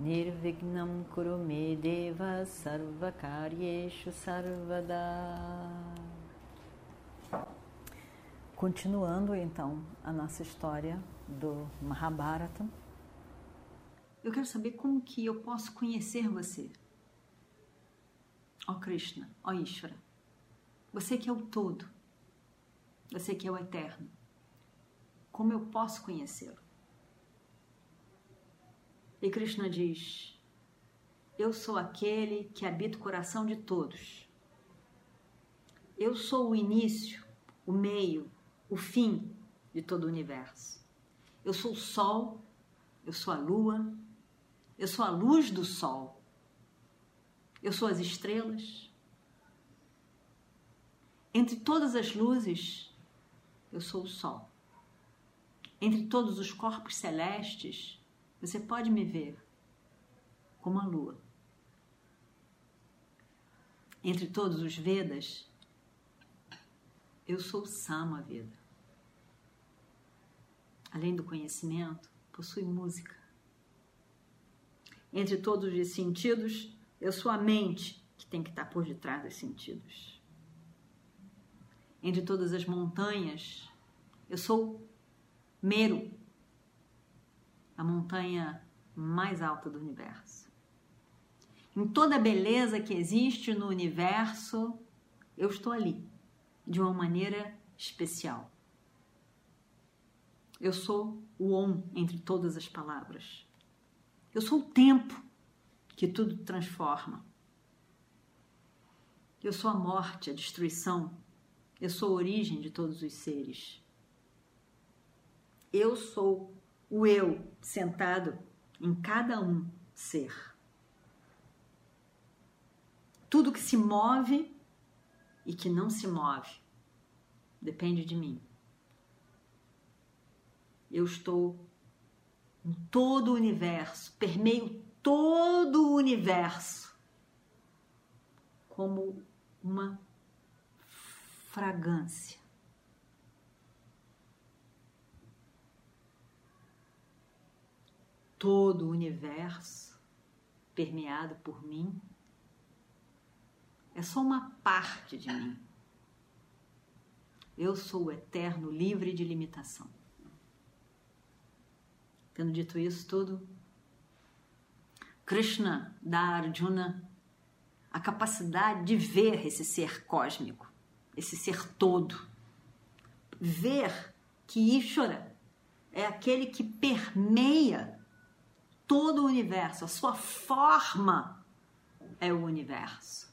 Nirvignam Kurume Deva Sarvakaryeshu Sarvada Continuando então a nossa história do Mahabharata, eu quero saber como que eu posso conhecer você. Ó Krishna, ó Ishvara, você que é o todo, você que é o eterno, como eu posso conhecê-lo? E Krishna diz: Eu sou aquele que habita o coração de todos. Eu sou o início, o meio, o fim de todo o universo. Eu sou o sol, eu sou a lua, eu sou a luz do sol. Eu sou as estrelas. Entre todas as luzes, eu sou o sol. Entre todos os corpos celestes, você pode me ver como a lua. Entre todos os Vedas, eu sou Sama Veda. Além do conhecimento, possui música. Entre todos os sentidos, eu sou a mente que tem que estar por detrás dos sentidos. Entre todas as montanhas, eu sou Meru, a montanha mais alta do universo. Em toda a beleza que existe no universo, eu estou ali, de uma maneira especial. Eu sou o Om entre todas as palavras. Eu sou o tempo que tudo transforma. Eu sou a morte, a destruição. Eu sou a origem de todos os seres. Eu sou o eu sentado em cada um ser. Tudo que se move e que não se move depende de mim. Eu estou em todo o universo, permeio todo o universo como uma fragrância. Todo o universo permeado por mim é só uma parte de mim. Eu sou o eterno, livre de limitação. Tendo dito isso tudo, Krishna dá a Arjuna a capacidade de ver esse ser cósmico, esse ser todo. Ver que Ishvara é aquele que permeia todo o universo, a sua forma é o universo.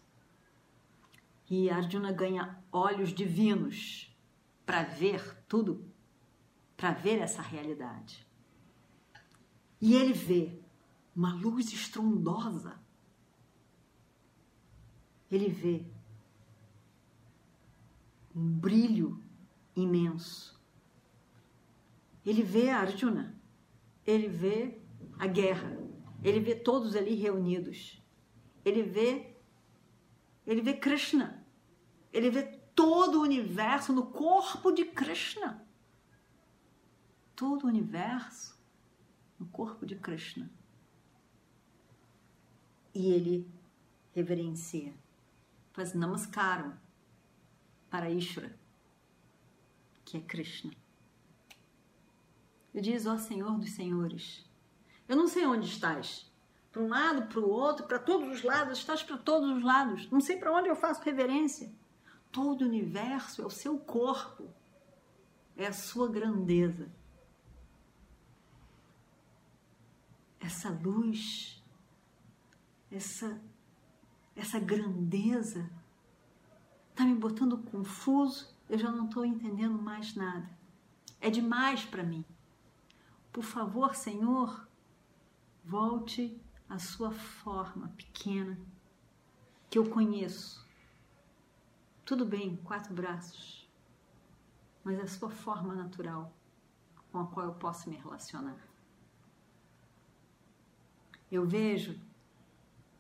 E Arjuna ganha olhos divinos para ver tudo, para ver essa realidade. E ele vê uma luz estrondosa. Ele vê um brilho imenso. Ele vê Arjuna, ele vê a guerra. Ele vê todos ali reunidos. Ele vê ele vê Krishna. Ele vê todo o universo no corpo de Krishna. Todo o universo no corpo de Krishna. E ele reverencia, faz namaskaram para Ishvara, que é Krishna. E diz, ó Senhor dos Senhores, eu não sei onde estás. Para um lado, para o outro, para todos os lados, estás para todos os lados. Não sei para onde eu faço reverência. Todo o universo é o seu corpo, é a sua grandeza. Essa luz, essa, essa grandeza está me botando confuso, eu já não estou entendendo mais nada. É demais para mim. Por favor, Senhor, Volte à sua forma pequena, que eu conheço. Tudo bem, quatro braços, mas é a sua forma natural com a qual eu posso me relacionar. Eu vejo,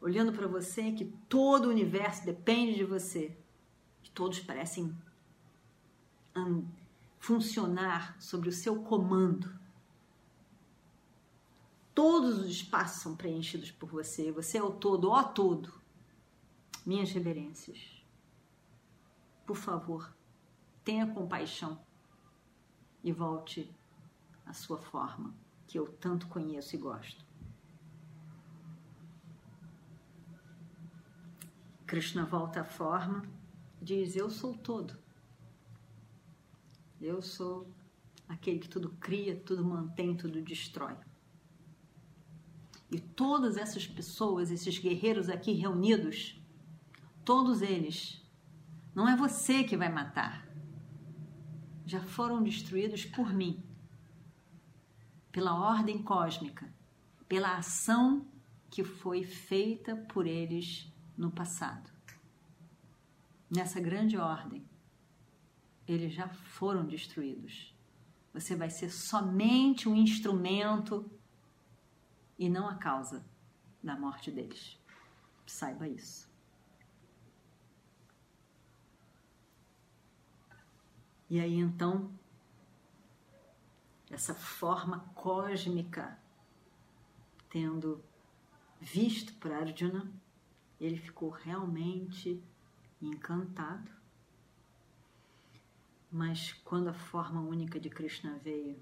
olhando para você, que todo o universo depende de você, que todos parecem funcionar sobre o seu comando. Todos os espaços são preenchidos por você. Você é o todo, ó todo. Minhas reverências. Por favor, tenha compaixão e volte à sua forma, que eu tanto conheço e gosto. Krishna volta à forma, diz: Eu sou todo. Eu sou aquele que tudo cria, tudo mantém, tudo destrói. E todas essas pessoas, esses guerreiros aqui reunidos, todos eles, não é você que vai matar. Já foram destruídos por mim, pela ordem cósmica, pela ação que foi feita por eles no passado. Nessa grande ordem, eles já foram destruídos. Você vai ser somente um instrumento e não a causa da morte deles. Saiba isso. E aí então, essa forma cósmica tendo visto para Arjuna, ele ficou realmente encantado mas quando a forma única de Krishna veio,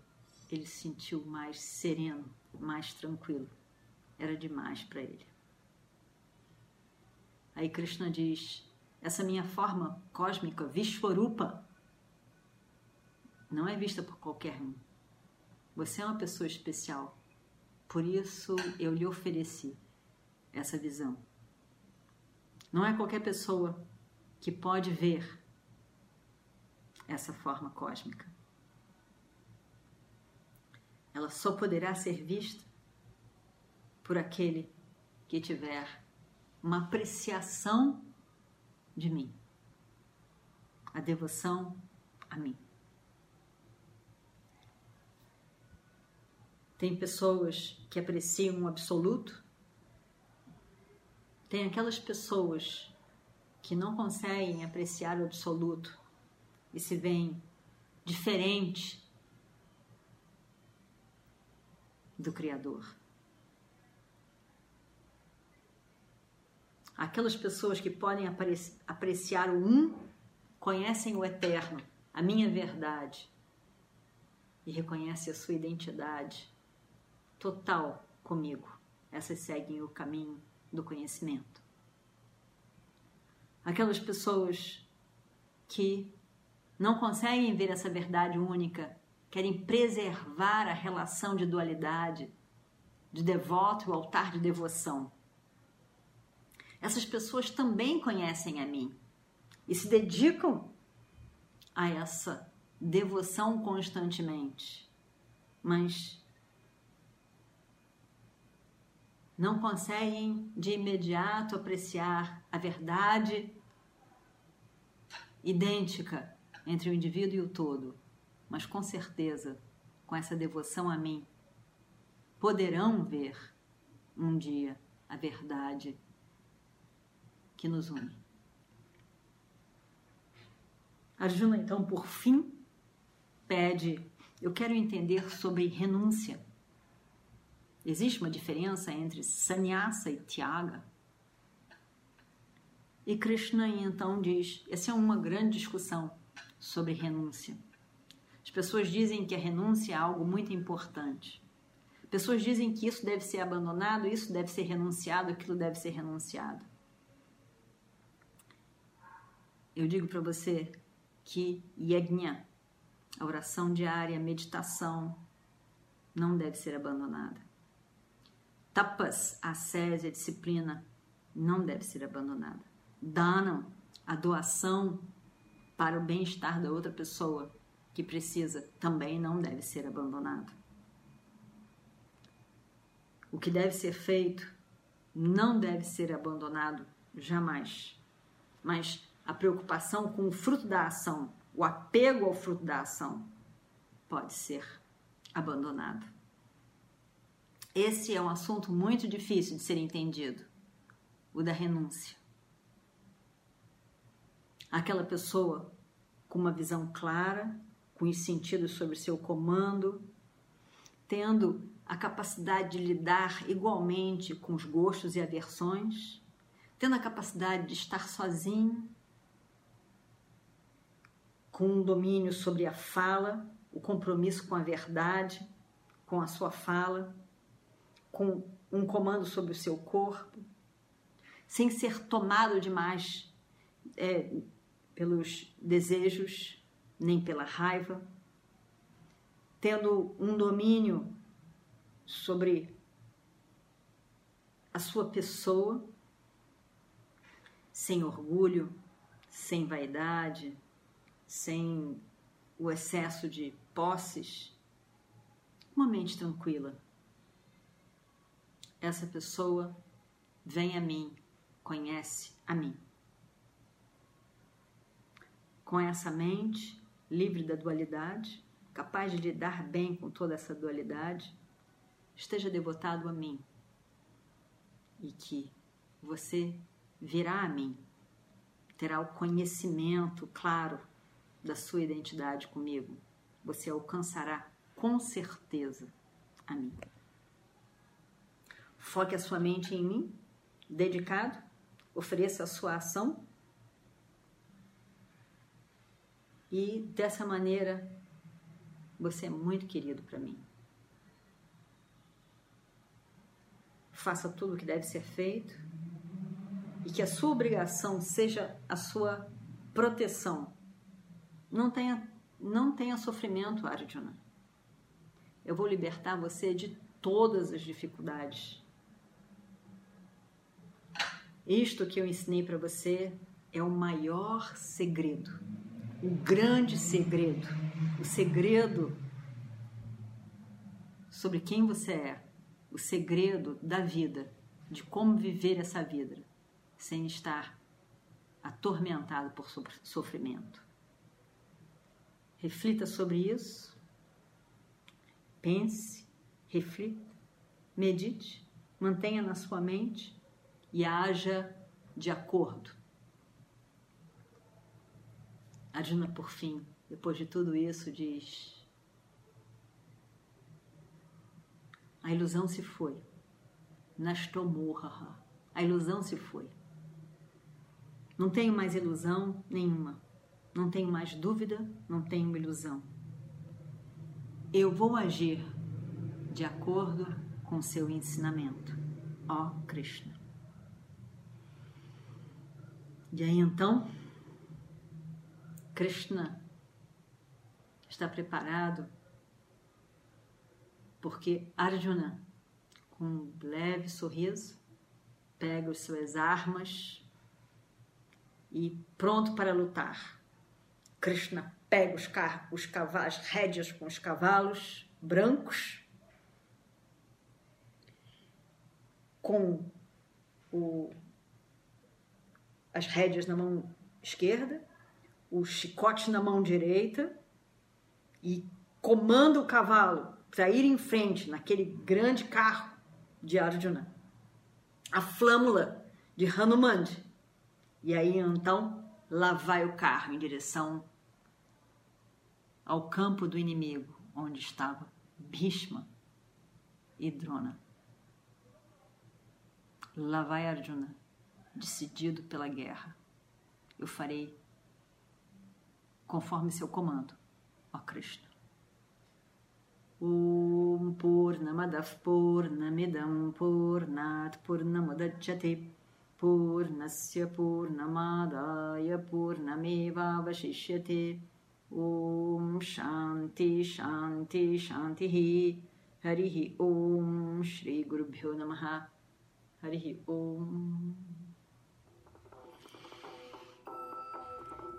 ele se sentiu mais sereno, mais tranquilo. Era demais para ele. Aí Krishna diz: essa minha forma cósmica, Vishwarupa, não é vista por qualquer um. Você é uma pessoa especial. Por isso eu lhe ofereci essa visão. Não é qualquer pessoa que pode ver essa forma cósmica. Ela só poderá ser vista por aquele que tiver uma apreciação de mim, a devoção a mim. Tem pessoas que apreciam o absoluto, tem aquelas pessoas que não conseguem apreciar o absoluto e se veem diferente do Criador. Aquelas pessoas que podem apreciar o um conhecem o eterno, a minha verdade, e reconhecem a sua identidade total comigo. Essas seguem o caminho do conhecimento. Aquelas pessoas que não conseguem ver essa verdade única, querem preservar a relação de dualidade, de devoto e altar de devoção. Essas pessoas também conhecem a mim e se dedicam a essa devoção constantemente, mas não conseguem de imediato apreciar a verdade idêntica entre o indivíduo e o todo, mas com certeza, com essa devoção a mim, poderão ver um dia a verdade que nos une. Arjuna, então, por fim, pede: Eu quero entender sobre renúncia. Existe uma diferença entre sannyasa e tyaga? E Krishna então diz: essa é uma grande discussão sobre renúncia. As pessoas dizem que a renúncia é algo muito importante. Pessoas dizem que isso deve ser abandonado, isso deve ser renunciado, aquilo deve ser renunciado. Eu digo para você que yajna, a oração diária, a meditação, não deve ser abandonada. Tapas, a ascese, a disciplina, não deve ser abandonada. Dana, a doação, para o bem-estar da outra pessoa que precisa também não deve ser abandonado. O que deve ser feito não deve ser abandonado jamais. Mas a preocupação com o fruto da ação, o apego ao fruto da ação, pode ser abandonado. Esse é um assunto muito difícil de ser entendido, o da renúncia. Aquela pessoa com uma visão clara, os sentidos sobre seu comando, tendo a capacidade de lidar igualmente com os gostos e aversões, tendo a capacidade de estar sozinho, com um domínio sobre a fala, o compromisso com a verdade, com a sua fala, com um comando sobre o seu corpo, sem ser tomado demais é, pelos desejos nem pela raiva, tendo um domínio sobre a sua pessoa, sem orgulho, sem vaidade, sem o excesso de posses, uma mente tranquila. Essa pessoa vem a mim, conhece a mim. Com essa mente livre da dualidade, capaz de lidar bem com toda essa dualidade, esteja devotado a mim e que você virá a mim, terá o conhecimento claro da sua identidade comigo, você alcançará com certeza a mim. Foque a sua mente em mim, dedicado, ofereça a sua ação e dessa maneira você é muito querido para mim. faça tudo o que deve ser feito e que a sua obrigação seja a sua proteção. Não tenha, não tenha sofrimento, Arjuna. Eu vou libertar você de todas as dificuldades. Isto que eu ensinei para você é o maior segredo, o grande segredo, o segredo sobre quem você é o segredo da vida, de como viver essa vida sem estar atormentado por sofrimento. Reflita sobre isso, pense, reflita, medite, mantenha na sua mente e haja de acordo. Arjuna, por fim, depois de tudo isso, diz: A ilusão se foi. Nashtomurraha. A ilusão se foi. Não tenho mais ilusão nenhuma. Não tenho mais dúvida, não tenho ilusão. Eu vou agir de acordo com seu ensinamento, ó Krishna. E aí então, Krishna está preparado porque Arjuna, com um leve sorriso, pega as suas armas e pronto para lutar. Krishna pega os, os cavalos, rédeas com os cavalos brancos, com o, as rédeas na mão esquerda, o chicote na mão direita e comanda o cavalo para ir em frente naquele grande carro de Arjuna. A flâmula de Hanuman. E aí então lá vai o carro em direção ao campo do inimigo, onde estava Bhishma e Drona. Lá vai Arjuna, decidido pela guerra. Eu farei conforme seu comando, ó Krishna. Om Purnamadav Purnamidam Purnat Purnamudachyate Purnasya Purnamadaya Purnameva Vashishyate Om Shanti Shanti Shantihi Harihi Om Shri Gurubhyo Namaha. Harihi Om.